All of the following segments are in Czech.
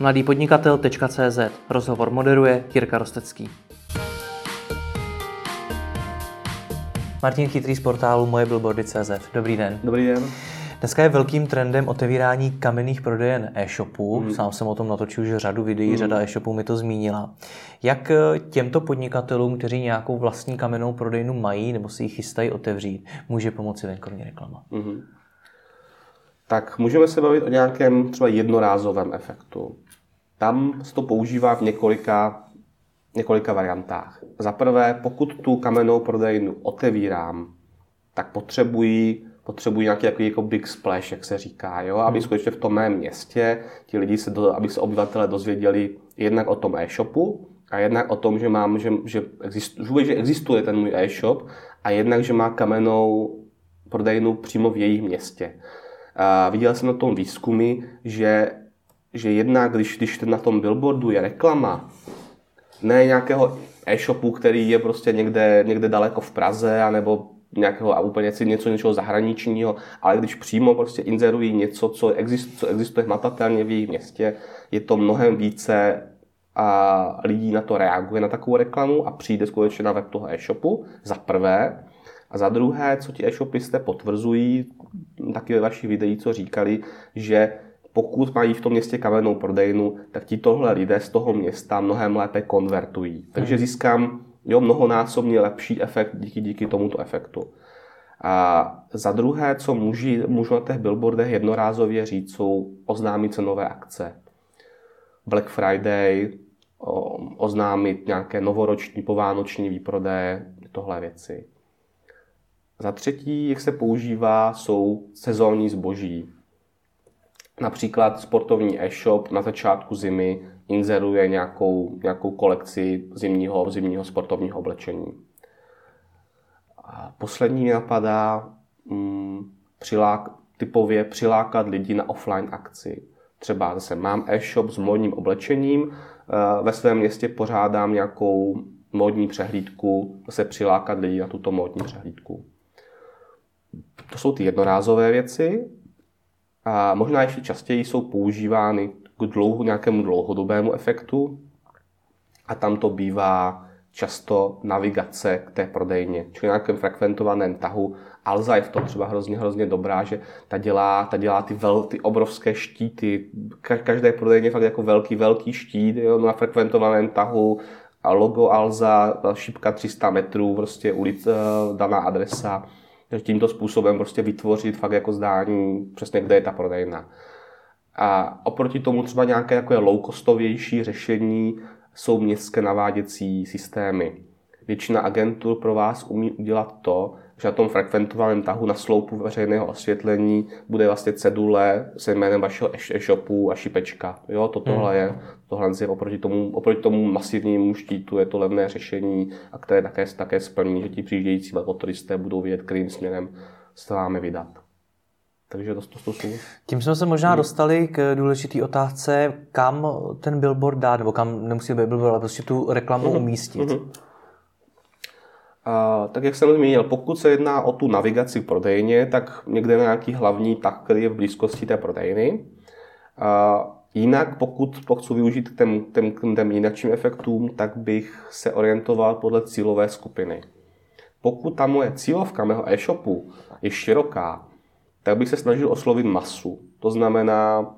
Mladýpodnikatel.cz Rozhovor moderuje Jirka Rostecký. Martin Chytrý z portálu Moje Billboardy.cz. Dobrý den. Dobrý den. Dneska je velkým trendem otevírání kamenných prodejen e-shopů. Hmm. Sám jsem o tom natočil už řadu videí, hmm. řada e-shopů mi to zmínila. Jak eh, těmto podnikatelům, kteří nějakou vlastní kamennou prodejnu mají nebo si ji chystají otevřít, může pomoci venkovní reklama? Hmm. Tak můžeme se bavit o nějakém třeba jednorázovém efektu. Tam se to používá v několika, několika variantách. Za prvé, pokud tu kamennou prodejnu otevírám, tak potřebuji potřebují nějaký jako, jako big splash, jak se říká, jo? aby hmm. skutečně v tom mém městě ti lidi se, do, aby se obyvatele dozvěděli jednak o tom e-shopu a jednak o tom, že mám, že, že, existuje, že existuje ten můj e-shop a jednak, že má kamennou prodejnu přímo v jejich městě. A viděl jsem na tom výzkumy, že, že jednak, když, když na tom billboardu je reklama, ne nějakého e-shopu, který je prostě někde, někde daleko v Praze, anebo nějakého a úplně něco, něčeho zahraničního, ale když přímo prostě inzerují něco, co, exist, co existuje hmatatelně v jejich městě, je to mnohem více a lidí na to reaguje, na takovou reklamu a přijde skutečně na web toho e-shopu, za prvé. A za druhé, co ti e-shopisté potvrzují, taky ve vašich videích, co říkali, že pokud mají v tom městě kamennou prodejnu, tak ti tohle lidé z toho města mnohem lépe konvertují. Takže hmm. získám Jo, mnohonásobně lepší efekt díky, díky tomuto efektu. A za druhé, co můžu, můžu na těch billboardech jednorázově říct, jsou oznámit cenové akce. Black Friday, o, oznámit nějaké novoroční, povánoční výprodeje, tohle věci. Za třetí, jak se používá, jsou sezónní zboží. Například sportovní e-shop na začátku zimy inzeruje nějakou, nějakou kolekci zimního, zimního sportovního oblečení. A poslední mi napadá mm, přilák, typově přilákat lidi na offline akci. Třeba zase mám e-shop s modním oblečením, eh, ve svém městě pořádám nějakou modní přehlídku, zase přilákat lidi na tuto modní přehlídku. To jsou ty jednorázové věci. A možná ještě častěji jsou používány k dlouho, nějakému dlouhodobému efektu a tam to bývá často navigace k té prodejně, čili nějakém frekventovaném tahu. Alza je v tom třeba hrozně, hrozně dobrá, že ta dělá, ta dělá ty, vel, ty obrovské štíty. Každé prodejně fakt jako velký, velký štít jo, na frekventovaném tahu a logo Alza, šípka 300 metrů, prostě ulice, daná adresa. Tímto způsobem prostě vytvořit fakt jako zdání přesně, kde je ta prodejna. A oproti tomu třeba nějaké takové low-costovější řešení jsou městské naváděcí systémy. Většina agentur pro vás umí udělat to, že na tom frekventovaném tahu na sloupu veřejného osvětlení bude vlastně cedule se jménem vašeho e-shopu a šipečka. Jo, to tohle hmm. je, tohle je oproti tomu, oproti tomu masivnímu štítu je to levné řešení a které také, také splní, že ti přijíždějící motoristé budou vědět, kterým směrem se máme vydat. Takže to, to, to jsou... Tím jsme se možná dostali k důležité otázce, kam ten billboard dát, nebo kam nemusí být billboard, ale prostě tu reklamu uh-huh. umístit. A, tak jak jsem zmínil, pokud se jedná o tu navigaci v prodejně, tak někde na nějaký hlavní tak, který je v blízkosti té prodejny. A, jinak, pokud to chci využít k těm, těm, těm jinakším efektům, tak bych se orientoval podle cílové skupiny. Pokud ta moje cílovka mého e-shopu je široká, tak bych se snažil oslovit masu. To znamená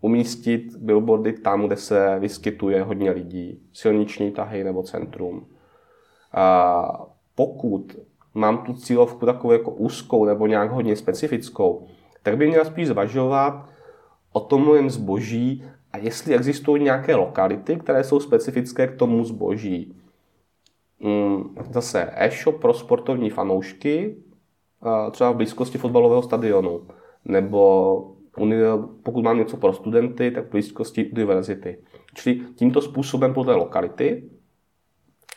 umístit billboardy tam, kde se vyskytuje hodně lidí, silniční tahy nebo centrum. A pokud mám tu cílovku takovou jako úzkou nebo nějak hodně specifickou, tak bych měl spíš zvažovat o tom mojem zboží a jestli existují nějaké lokality, které jsou specifické k tomu zboží. Mm, zase e-shop pro sportovní fanoušky, třeba v blízkosti fotbalového stadionu, nebo pokud mám něco pro studenty, tak v blízkosti univerzity. Čili tímto způsobem podle lokality.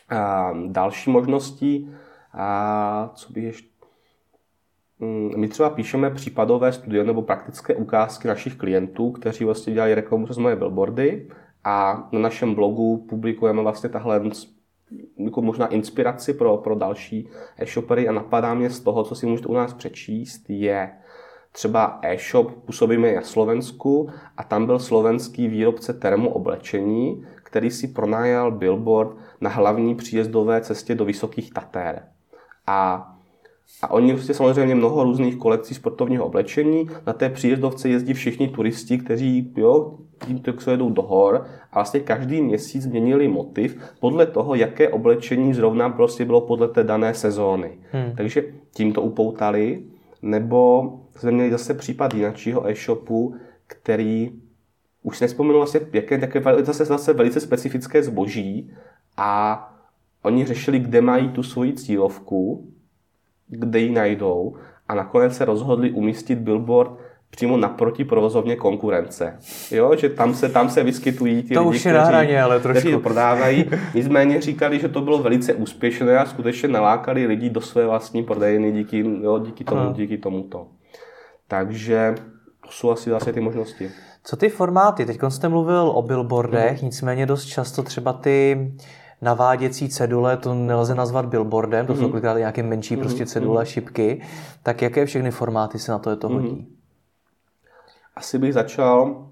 A další možností, a co bych ještě mm, my třeba píšeme případové studie nebo praktické ukázky našich klientů, kteří vlastně dělají reklamu přes moje billboardy a na našem blogu publikujeme vlastně tahle jako možná inspiraci pro, pro další e-shopery a napadá mě z toho, co si můžete u nás přečíst, je třeba e-shop, působíme na Slovensku a tam byl slovenský výrobce termooblečení, který si pronajal billboard na hlavní příjezdové cestě do Vysokých Tatér. A a oni prostě samozřejmě mnoho různých kolekcí sportovního oblečení. Na té příjezdovce jezdí všichni turisti, kteří jo, tím se jedou do hor a vlastně každý měsíc měnili motiv podle toho, jaké oblečení zrovna prostě bylo podle té dané sezóny. Hmm. Takže tím to upoutali. Nebo jsme měli zase případ jiného e-shopu, který už nespomenu vlastně, jaké, jaké zase, zase velice specifické zboží a oni řešili, kde mají tu svoji cílovku kde ji najdou a nakonec se rozhodli umístit billboard přímo naproti provozovně konkurence. Jo, že tam se, tam se vyskytují ti to lidi, už je kteří, hraně, ale trošku. kteří to prodávají. Nicméně říkali, že to bylo velice úspěšné a skutečně nalákali lidi do své vlastní prodejny díky, jo, díky, tomu, díky tomuto. Takže to jsou asi zase ty možnosti. Co ty formáty? Teď jste mluvil o billboardech, hmm. nicméně dost často třeba ty naváděcí cedule, to nelze nazvat billboardem, to jsou mhm. kolikrát nějaké menší mm-hmm. prostě cedule, mm-hmm. šipky. Tak jaké všechny formáty se na to je to hodí? Mm-hmm. Asi bych začal,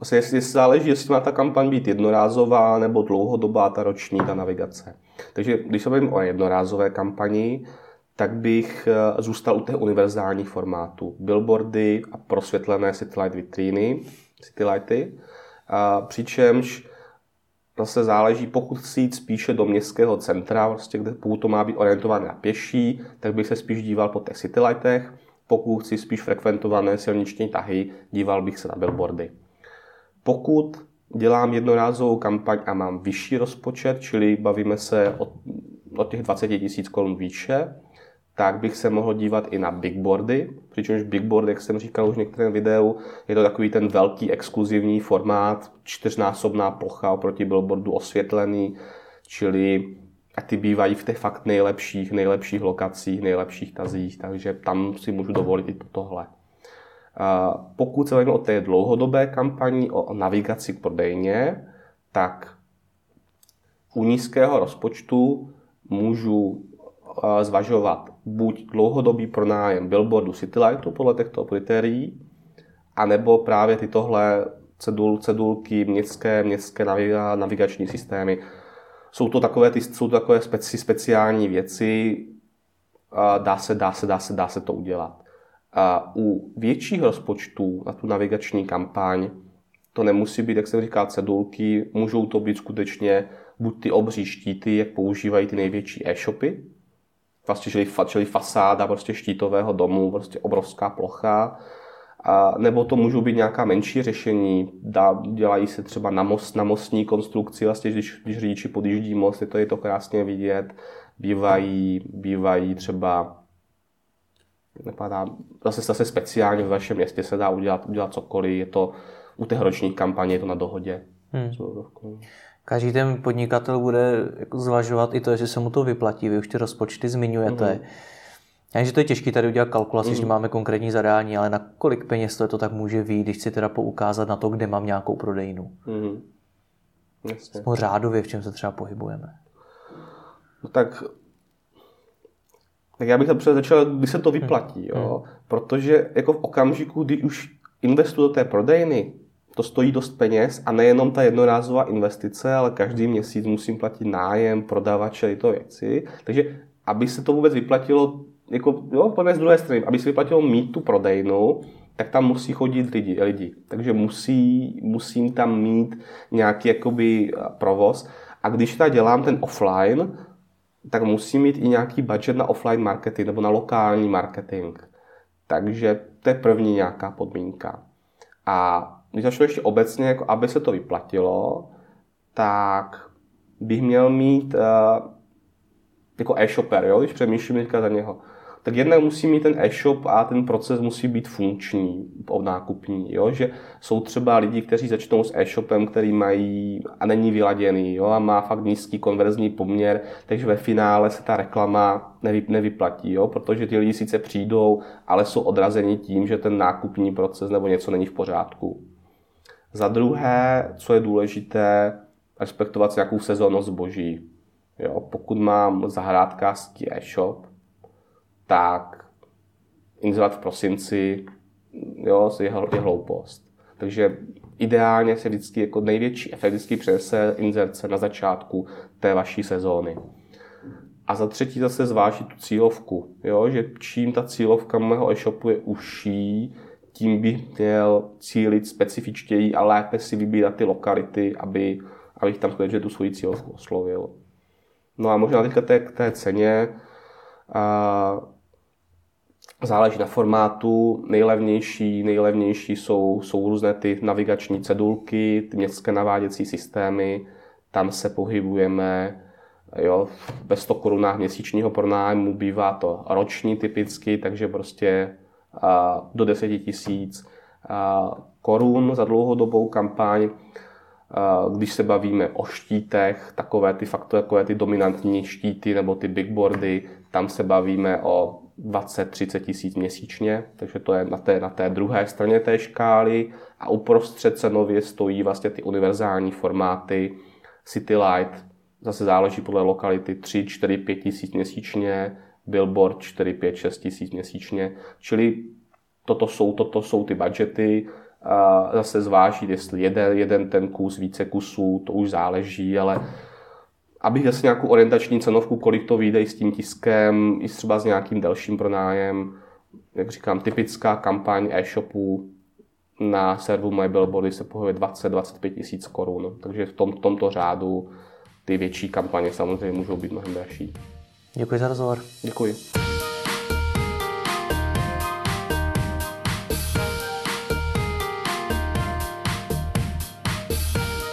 asi jestli záleží, jestli má ta kampaň být jednorázová nebo dlouhodobá ta roční ta navigace. Takže když se bavím o jednorázové kampani, tak bych eh, zůstal u těch univerzálních formátů. Billboardy a prosvětlené citylight vitríny, citylighty, a přičemž zase záleží, pokud chci jít spíše do městského centra, vlastně, kde pokud to má být orientované na pěší, tak bych se spíš díval po těch citylightech. Pokud chci spíš frekventované silniční tahy, díval bych se na billboardy. Pokud dělám jednorázovou kampaň a mám vyšší rozpočet, čili bavíme se o, o těch 20 000 korun výše, tak bych se mohl dívat i na bigboardy, přičemž bigboard, jak jsem říkal už v některém videu, je to takový ten velký exkluzivní formát, čtyřnásobná plocha oproti billboardu osvětlený, čili a ty bývají v těch fakt nejlepších, nejlepších lokacích, nejlepších tazích, takže tam si můžu dovolit i tohle. Pokud se bavíme o té dlouhodobé kampani, o navigaci k prodejně, tak u nízkého rozpočtu můžu zvažovat buď dlouhodobý pronájem billboardu Citylightu podle těchto kritérií, anebo právě tytohle cedul, cedulky, městské, městské navigační systémy. Jsou to takové, ty, jsou to takové speci, speciální věci, dá se, dá se, dá se, dá se to udělat. A u větších rozpočtů na tu navigační kampaň to nemusí být, jak jsem říkal, cedulky, můžou to být skutečně buď ty obří štíty, jak používají ty největší e-shopy, vlastně čili, čili fasáda prostě štítového domu, prostě obrovská plocha, a, nebo to můžou být nějaká menší řešení, dá, dělají se třeba na, most, na mostní konstrukci, vlastně když, když řidiči podjíždí most, je to, je to krásně vidět, bývají, bývají třeba nepadá, zase, zase speciálně v vašem městě se dá udělat, udělat cokoliv, je to u těch ročních kampaně, je to na dohodě. Hmm. Každý ten podnikatel bude jako zvažovat i to, že se mu to vyplatí. Vy už ty rozpočty zmiňujete. Mm-hmm. Já vím, že to je těžké tady udělat kalkulaci, mm. že máme konkrétní zadání, ale na kolik peněz to, to tak může být, když chci teda poukázat na to, kde mám nějakou prodejnu. Mm. Jasně. řádově, v čem se třeba pohybujeme. No tak, tak já bych to začal, kdy se to vyplatí, mm. jo? protože jako v okamžiku, kdy už investuju do té prodejny, to stojí dost peněz a nejenom ta jednorázová investice, ale každý měsíc musím platit nájem, prodavače, tyto věci. Takže aby se to vůbec vyplatilo, jako, jo, pojďme z druhé strany, aby se vyplatilo mít tu prodejnu, tak tam musí chodit lidi. lidi. Takže musí, musím tam mít nějaký jakoby provoz. A když teda dělám ten offline, tak musím mít i nějaký budget na offline marketing nebo na lokální marketing. Takže to je první nějaká podmínka. A když začnu ještě obecně, jako aby se to vyplatilo, tak bych měl mít uh, jako e-shopper, jo, když přemýšlím teďka za něho. Tak jednak musí mít ten e-shop a ten proces musí být funkční, nákupní, jo? že jsou třeba lidi, kteří začnou s e-shopem, který mají a není vyladěný jo? a má fakt nízký konverzní poměr, takže ve finále se ta reklama nevy, nevyplatí, jo? protože ty lidi sice přijdou, ale jsou odrazeni tím, že ten nákupní proces nebo něco není v pořádku. Za druhé, co je důležité, respektovat nějakou sezónnost zboží. Jo, pokud mám zahrádkářský e-shop, tak inzerát v prosinci jo, je, je hloupost. Takže ideálně se vždycky jako největší efekt vždycky přinese inzerce na začátku té vaší sezóny. A za třetí zase zvážit tu cílovku. Jo? Že čím ta cílovka mého e-shopu je užší, tím bych měl cílit specifičtěji a lépe si vybírat ty lokality, aby, abych tam skutečně tu svoji cílovku oslovil. No a možná teďka k té ceně. A záleží na formátu. Nejlevnější, nejlevnější jsou, jsou různé ty navigační cedulky, ty městské naváděcí systémy. Tam se pohybujeme jo, ve 100 korunách měsíčního pronájmu, bývá to roční typicky, takže prostě do 10 tisíc korun za dlouhodobou kampaň. Když se bavíme o štítech, takové ty fakt takové ty dominantní štíty nebo ty bigboardy, tam se bavíme o 20-30 tisíc měsíčně, takže to je na té, na té druhé straně té škály. A uprostřed cenově stojí vlastně ty univerzální formáty City Light, zase záleží podle lokality 3, 4, 5 tisíc měsíčně, Billboard 4, 5, 6 tisíc měsíčně, čili toto jsou, toto jsou ty budgety, a zase zvážit, jestli jeden, jeden ten kus, více kusů, to už záleží, ale abych zase nějakou orientační cenovku, kolik to vyjde s tím tiskem, i třeba s nějakým delším pronájem, jak říkám, typická kampaň e-shopu na serveru My Billboardy se pohybuje 20-25 tisíc korun, takže v tom, tomto řádu ty větší kampaně samozřejmě můžou být mnohem dražší. Děkuji za rozhovor. Děkuji.